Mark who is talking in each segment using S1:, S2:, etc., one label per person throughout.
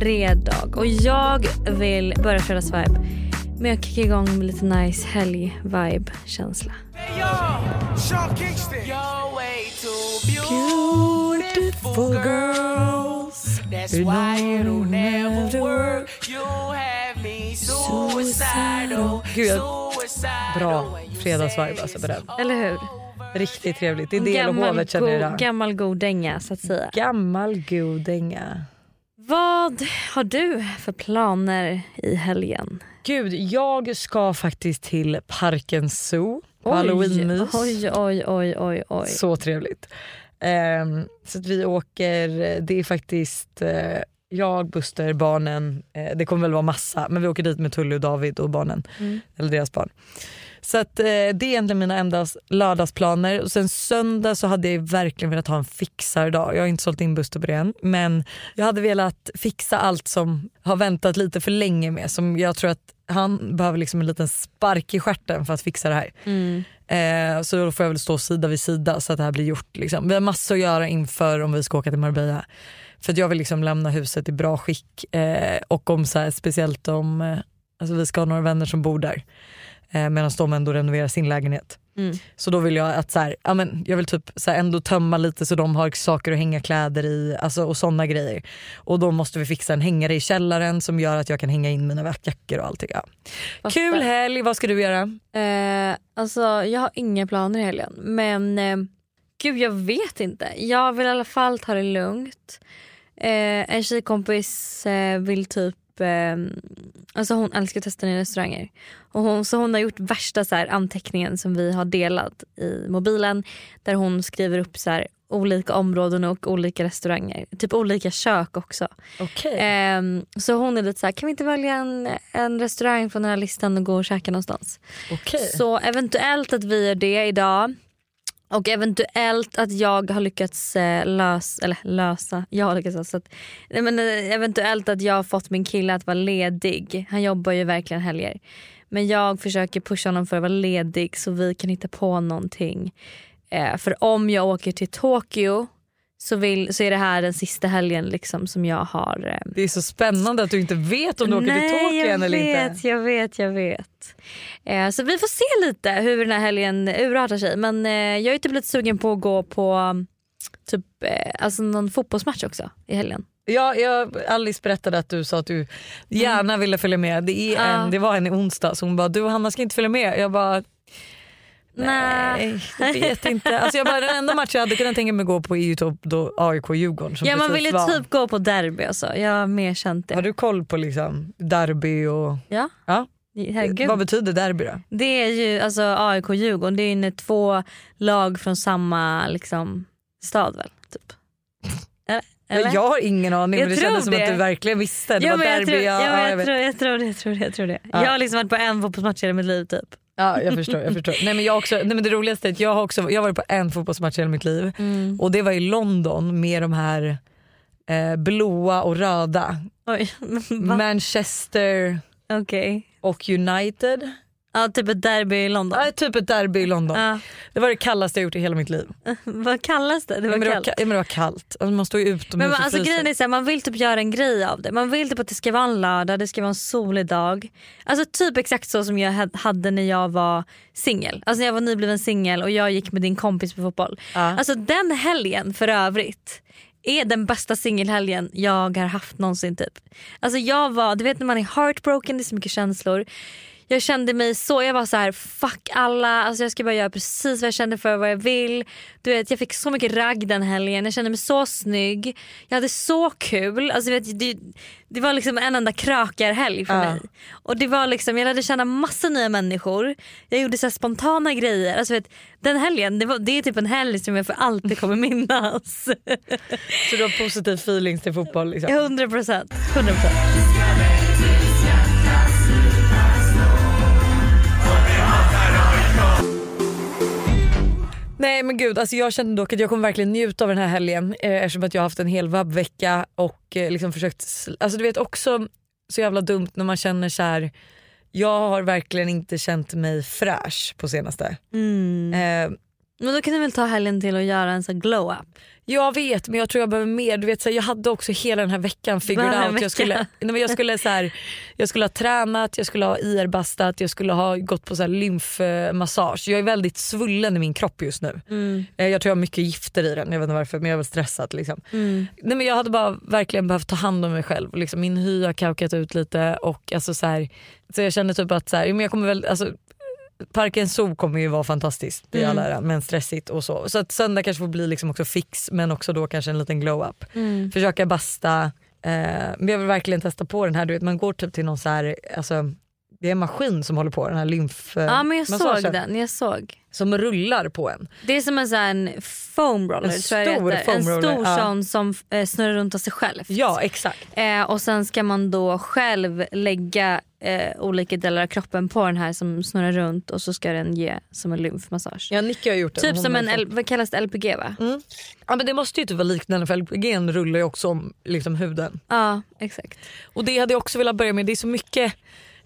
S1: Fredag och jag vill börja fredagsvibe med att kicka igång med lite nice helg-vibe-känsla. Beautiful girls That's why it'll never work You have me suicidal
S2: Gud, Bra fredagsvibe alltså på den.
S1: Eller hur?
S2: Riktigt trevligt. Det är del och hovet känner jag.
S1: gammal god dänga så att säga.
S2: Gammal god dänga.
S1: Vad har du för planer i helgen?
S2: Gud, jag ska faktiskt till Parkens Zoo på halloweenmys.
S1: Oj, oj, oj, oj, oj.
S2: Så trevligt. Ehm, så att vi åker, det är faktiskt eh, jag, Buster, barnen, eh, det kommer väl vara massa men vi åker dit med Tully och David och barnen,
S1: Mm.
S2: eller deras barn. Så att, eh, det är egentligen mina enda lördagsplaner och sen söndag så hade jag verkligen velat ha en fixardag. Jag har inte sålt in Buster på det än men jag hade velat fixa allt som har väntat lite för länge med som jag tror att han behöver liksom en liten spark i stjärten för att fixa det här.
S1: Mm.
S2: Eh, så då får jag väl stå sida vid sida så att det här blir gjort. Liksom. Vi har massor att göra inför om vi ska åka till Marbella. För jag vill liksom lämna huset i bra skick eh, och om så här, speciellt om eh, alltså vi ska ha några vänner som bor där eh, medan de ändå renoverar sin lägenhet.
S1: Mm.
S2: Så då vill jag att så här, ja, men jag vill typ så här, ändå tömma lite så de har saker att hänga kläder i alltså, och sådana grejer. Och då måste vi fixa en hängare i källaren som gör att jag kan hänga in mina jackor och allting. Ja. Kul helg, vad ska du göra?
S1: Eh, alltså jag har inga planer i helgen men eh, gud jag vet inte. Jag vill i alla fall ta det lugnt. Eh, en tjejkompis eh, vill typ eh, Alltså hon älskar att testa nya restauranger. Och hon, så hon har gjort värsta så här, anteckningen som vi har delat i mobilen. Där hon skriver upp så här, olika områden och olika restauranger. Typ olika kök också.
S2: Okej.
S1: Ehm, så hon är lite så här, kan vi inte välja en, en restaurang från den här listan och gå och käka någonstans?
S2: Okej.
S1: Så eventuellt att vi gör det idag. Och eventuellt att jag har lyckats eh, lösa, eller lösa, jag har lyckats lösa. att- Nej, men, eh, eventuellt att jag har fått min kille att vara ledig. Han jobbar ju verkligen helger. Men jag försöker pusha honom för att vara ledig så vi kan hitta på någonting. Eh, för om jag åker till Tokyo så, vill, så är det här den sista helgen liksom som jag har eh,
S2: Det är så spännande att du inte vet om du åker till Tokyo eller inte.
S1: jag vet, jag vet. Eh, så vi får se lite hur den här helgen urartar sig. Men eh, jag är typ lite sugen på att gå på typ, eh, alltså någon fotbollsmatch också i helgen.
S2: Ja, jag, Alice berättade att du sa att du gärna ville följa med. Det, är en, det var en i onsdag så hon bara du och Hanna ska inte följa med. Jag bara
S1: Nej.
S2: jag vet inte. Alltså jag bara, den enda match jag hade kunnat tänka mig gå på är ju typ AIK-Djurgården. som
S1: Ja man ville
S2: var.
S1: typ gå på derby och så. Jag har mer känt
S2: Har
S1: det.
S2: du koll på liksom derby och...
S1: Ja.
S2: Ja.
S1: Herregud.
S2: Vad betyder derby då?
S1: Det är ju alltså AIK och Djurgården. Det är ju när två lag från samma liksom, stad väl? Typ. Eller? Eller?
S2: Jag har ingen aning
S1: Jag
S2: men det kändes som
S1: det.
S2: att du verkligen visste. Det
S1: Ja,
S2: var
S1: men jag,
S2: derby.
S1: tror,
S2: ja,
S1: ja,
S2: ja,
S1: men
S2: jag
S1: jag,
S2: vet.
S1: tror, jag, tror det, jag tror det. Jag tror det.
S2: Ja.
S1: Jag har liksom varit på en fotbollsmatch i hela mitt liv typ.
S2: Ja, jag förstår. Jag förstår. Nej, men jag, också, nej, men det roligaste är att jag har, också, jag har varit på en fotbollsmatch i hela mitt liv
S1: Mm.
S2: och det var i London med de här eh, blåa och röda.
S1: Oj?
S2: Manchester
S1: Okej.
S2: och United.
S1: Ja, typ ett derby i London.
S2: Ja, typ ett derby i London.
S1: Ja.
S2: Det var det kallaste jag gjort i hela mitt liv.
S1: Vad kallas det? Det
S2: Ja,
S1: var
S2: men det, var,
S1: kallt.
S2: ja, men det var kallt. Alltså, man står ju utomhus
S1: Men man, alltså, grejen är så här, man vill typ göra en grej av det. Man vill typ att det ska vara en lördag, det ska vara en solig dag. Alltså typ exakt så som jag had- hade när jag var singel. Alltså när jag var nybliven singel och jag gick med din kompis på fotboll.
S2: Ja.
S1: Alltså den helgen för övrigt är den bästa singelhelgen jag har haft någonsin typ. Alltså jag var, du vet när man är heartbroken, det är så mycket känslor. Jag kände mig så, jag var så här: fuck alla, alltså jag ska bara göra precis vad jag kände för, vad jag vill. Du vet, jag fick så mycket ragg den helgen, jag kände mig så snygg. Jag hade så kul. Alltså, vet, det, det var liksom en enda krökarhelg för
S2: Ja.
S1: mig. Och det var liksom, jag lärde känna massa nya människor. Jag gjorde så spontana grejer. Alltså, vet, den helgen, det, var, det är typ en helg som jag för alltid kommer minnas.
S2: Så du har positiv feelings till fotboll? Liksom.
S1: 100 procent. 100
S2: Nej men gud, alltså jag kände dock att jag kommer verkligen njuta av den här helgen eh, eftersom att jag har haft en hel vabbvecka och eh, liksom försökt, alltså du vet också så jävla dumt när man känner så här. jag har verkligen inte känt mig fräsch på senaste.
S1: Mm.
S2: Eh,
S1: Men då kan du väl ta helgen till att göra en sån här glow up.
S2: jag vet men jag tror jag behöver mer. Du vet, så här, jag hade också hela den här veckan figured out.
S1: vecka.
S2: Jag skulle, nej, men jag, skulle, så här, jag skulle ha tränat, jag skulle ha IR-bastat, jag skulle ha gått på så här, lymfmassage. Jag är väldigt svullen i min kropp just nu. Eh, Jag tror jag har mycket gifter i den, jag vet inte varför men jag är väl stressad. Liksom. Nej, men jag hade bara verkligen behövt ta hand om mig själv. Liksom, min hy har kaukat ut lite och alltså, så, här, så jag kände typ att så här, men jag kommer väl, alltså, Parken Zoo kommer ju vara fantastiskt, det är
S1: Mm.
S2: men stressigt och så. Så att söndag kanske får bli liksom också fix men också då kanske en liten glow-up.
S1: Mm.
S2: Försöka basta, eh, men jag vill verkligen testa på den här, du vet man går typ till någon så här, alltså, det är en maskin som håller på den här lymfmassagen.
S1: Ja men jag såg den, jag såg.
S2: Som rullar på en.
S1: Det är som en sån här en foam roller.
S2: En stor foam
S1: En
S2: roller,
S1: stor
S2: ja.
S1: sån som eh, snurrar runt av sig själv.
S2: Ja exakt.
S1: Eh, och sen ska man då själv lägga eh, olika delar av kroppen på den här som snurrar runt och så ska den ge som en lymfmassage.
S2: Ja Nicky har gjort den.
S1: Typ som en, L- vad kallas det, LPG va?
S2: Mm. Ja men det måste ju typ vara liknande för LPG rullar ju också om liksom, huden.
S1: Ja exakt.
S2: Och det hade jag också velat börja med. Det är så mycket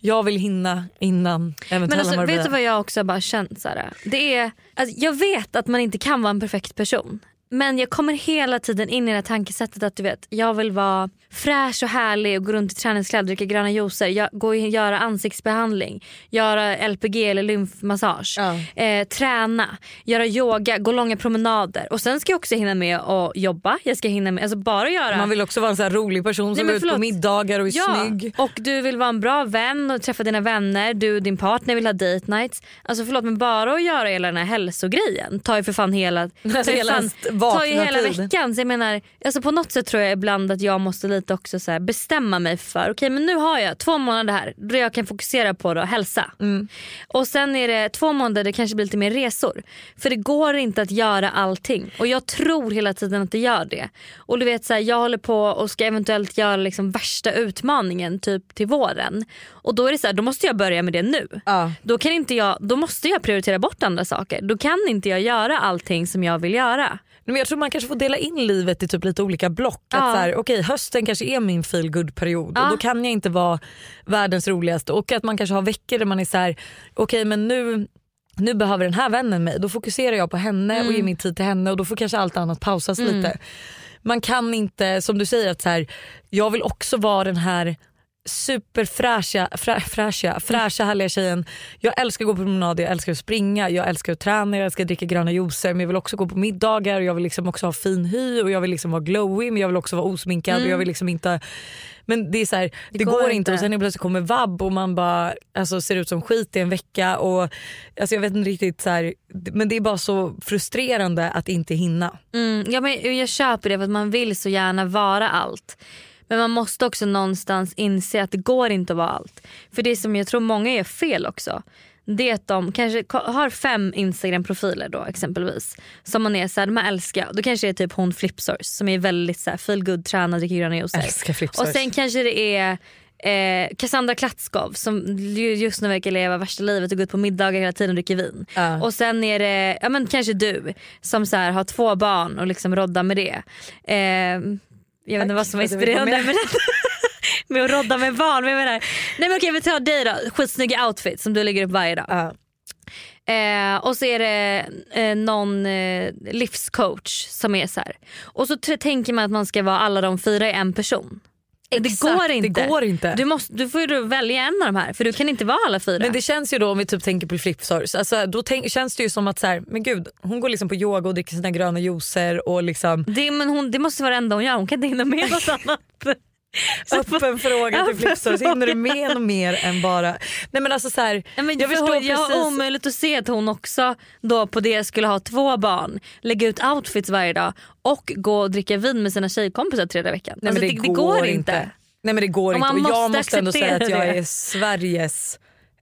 S2: jag vill hinna innan eventuella
S1: Men alltså, vet du vad jag också har bara känt? Så här, det är, alltså, jag vet att man inte kan vara en perfekt person. Men jag kommer hela tiden in i det tankesättet att du vet, jag vill vara fräsch och härlig och gå runt i träningskläder, dricka gröna juicer, gå och göra ansiktsbehandling, göra LPG eller lymfmassage,
S2: Ja.
S1: eh, träna, göra yoga, gå långa promenader. Och sen ska jag också hinna med att jobba. Jag ska hinna med, alltså bara göra
S2: Man vill också vara en så här rolig person som
S1: men
S2: går ut på middagar och är
S1: Ja,
S2: snygg.
S1: och du vill vara en bra vän och träffa dina vänner. Du och din partner vill ha date nights. Alltså förlåt men bara att göra hela den här hälsogrejen tar ju för fan hela, fan, tar ju hela
S2: tid.
S1: veckan. Så jag menar, alltså på något sätt tror jag ibland att jag måste lite också så bestämma mig för okej men nu har jag två månader här då jag kan fokusera på då, hälsa.
S2: Mm.
S1: Och sen är det två månader det kanske blir lite mer resor. För det går inte att göra allting. Och jag tror hela tiden att det gör det. Och du vet så här, jag håller på och ska eventuellt göra liksom värsta utmaningen typ till våren. Och då är det så här, då måste jag börja med det nu.
S2: Ja.
S1: Då, kan inte jag, då måste jag prioritera bort andra saker. Då kan inte jag göra allting som jag vill göra.
S2: Men jag tror man kanske får dela in livet i typ lite olika block.
S1: Ja.
S2: Att så här, okej, hösten kanske är min feel good period
S1: Ja.
S2: och då kan jag inte vara världens roligaste. Och att man kanske har veckor där man är så här, okej men nu nu behöver den här vännen mig, då fokuserar jag på henne och
S1: Mm.
S2: ger min tid till henne och då får kanske allt annat pausas lite. Man kan inte, som du säger, att så här, jag vill också vara den här superfräscha, frä, fräscha, fräscha härliga tjejen. Jag älskar att gå på promenader, jag älskar att springa, jag älskar att träna, jag älskar att dricka gröna juicer men jag vill också gå på middagar och jag vill liksom också ha fin hy och jag vill liksom vara glowy men jag vill också vara osminkad och jag vill liksom inte men det är så här, det, går,
S1: går
S2: inte.
S1: inte.
S2: och sen plötsligt kommer vabb och man bara alltså, ser ut som skit i en vecka och alltså, jag vet inte riktigt så här, men det är bara så frustrerande att inte hinna.
S1: Mm, ja, men jag köper det för att man vill så gärna vara allt. Men man måste också någonstans inse att det går inte att vara allt. För det som jag tror många gör fel också. Det är att de kanske har fem Instagram-profiler då exempelvis. Som man är såhär, de här älskar. Då kanske det är typ hon Flipsource som är väldigt såhär feel good dricker gröna juicer. Och sen kanske det är eh, Cassandra Klatskov som ju- just nu verkar leva värsta livet och går ut på middagar hela tiden och dricker vin.
S2: Ja.
S1: Och sen är det ja, men kanske du som så här, har två barn och liksom roddar med det. Eh, jag vet inte vad som var inspirerande med, med att rodda med barn. Men menar, nej men okej vi tar dig då, skitsnygga outfit som du lägger upp varje dag.
S2: Ja.
S1: Eh, och så är det eh, någon eh, livscoach som är så här. Och så tänker man att man ska vara alla de fyra i en person. Det
S2: Exakt,
S1: går
S2: det
S1: inte.
S2: går inte.
S1: Du, måste, du får ju välja en av de här för du kan inte vara alla fyra.
S2: Men det känns ju då om vi typ tänker på Flipsource, alltså, då tänk, känns det ju som att så här, men gud, hon går liksom på yoga och dricker sina gröna juicer och liksom
S1: Det, men hon, det måste vara det enda hon gör, hon kan inte hinna med något annat.
S2: Öppen fråga till
S1: Öppen
S2: Flipstories. Hinner du med något mer än bara... Nej men alltså så här,
S1: Nej, men
S2: jag
S1: för
S2: förstår
S1: hon, jag har
S2: precis.
S1: omöjligt att se att hon också då på det skulle ha två barn, lägga ut outfits varje dag och gå och dricka vin med sina tjejkompisar tredje veckan.
S2: Nej,
S1: alltså,
S2: men
S1: det, det går inte.
S2: Nej men det går inte. Och jag
S1: måste
S2: ändå säga att jag
S1: det.
S2: är Sveriges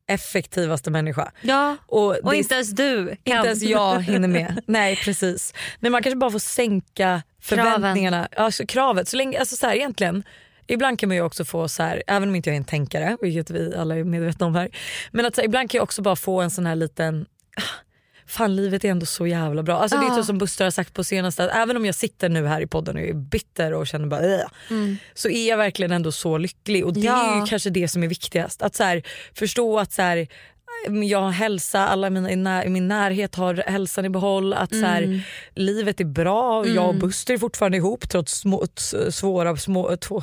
S2: effektivaste människa.
S1: Ja,
S2: Och,
S1: och
S2: det
S1: inte ens du kan.
S2: Inte ens jag hinner med. Nej precis. Nej, man kanske bara får sänka förväntningarna. Alltså, kravet. Så länge, alltså, så här, egentligen, ibland kan man ju också få, så här, även om inte jag är en tänkare, vilket vi alla är medvetna om här. Men att, här, ibland kan jag också bara få en sån här liten ah, Fan livet är ändå så jävla bra. Alltså, Det är så som Buster har sagt på senaste, att även om jag sitter nu här i podden och är bitter och känner bara äh, så är jag verkligen ändå så lycklig och det är
S1: Ja.
S2: ju kanske det som är viktigast. Att så här, förstå att så här, jag har hälsa, alla mina i, när, min närhet har hälsan i behåll. Att så här, livet är bra, jag och Buster är fortfarande ihop trots små, svåra små, två,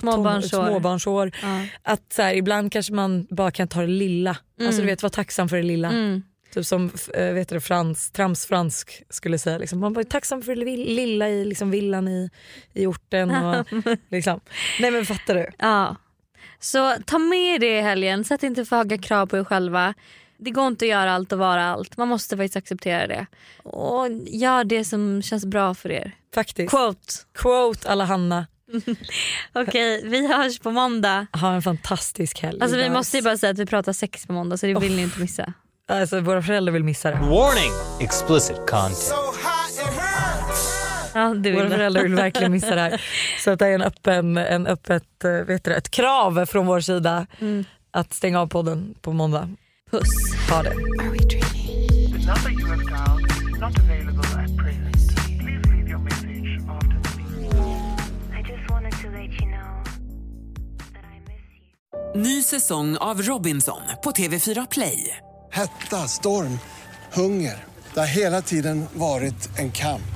S1: Småbarnsår.
S2: småbarnsår.
S1: Ja.
S2: Att så här, ibland kanske man bara kan ta det lilla. Alltså du vet vara tacksam för det lilla.
S1: Mm.
S2: Typ som äh, vet du, Frans, Trams Fransk skulle säga. Liksom. Man är tacksam för det lilla i liksom, villan i, i orten. Och, liksom. Nej men fattar du?
S1: Ja. Så ta med det i helgen, sätt inte för höga krav på er själva. Det går inte att göra allt och vara allt. Man måste faktiskt acceptera det. Och gör det som känns bra för er.
S2: Faktiskt.
S1: Quote.
S2: Quote alla Hanna.
S1: Okej, vi hörs på måndag.
S2: Ha en fantastisk helg.
S1: Alltså vi måste ju bara säga att vi pratar sex på måndag så det vill ni inte missa.
S2: alltså, våra föräldrar vill missa det.
S3: Warning! Explicit content.
S1: Ja, du
S2: Våra föräldrar vill verkligen missa det här. Så att det är en öppen, en öppet, eh, vet du, ett krav från vår sida att stänga av podden på måndag.
S1: Puss.
S2: Ha det.
S4: Ny säsong av Robinson på TV4 Play.
S5: Hetta, storm, hunger. Det har hela tiden varit en kamp.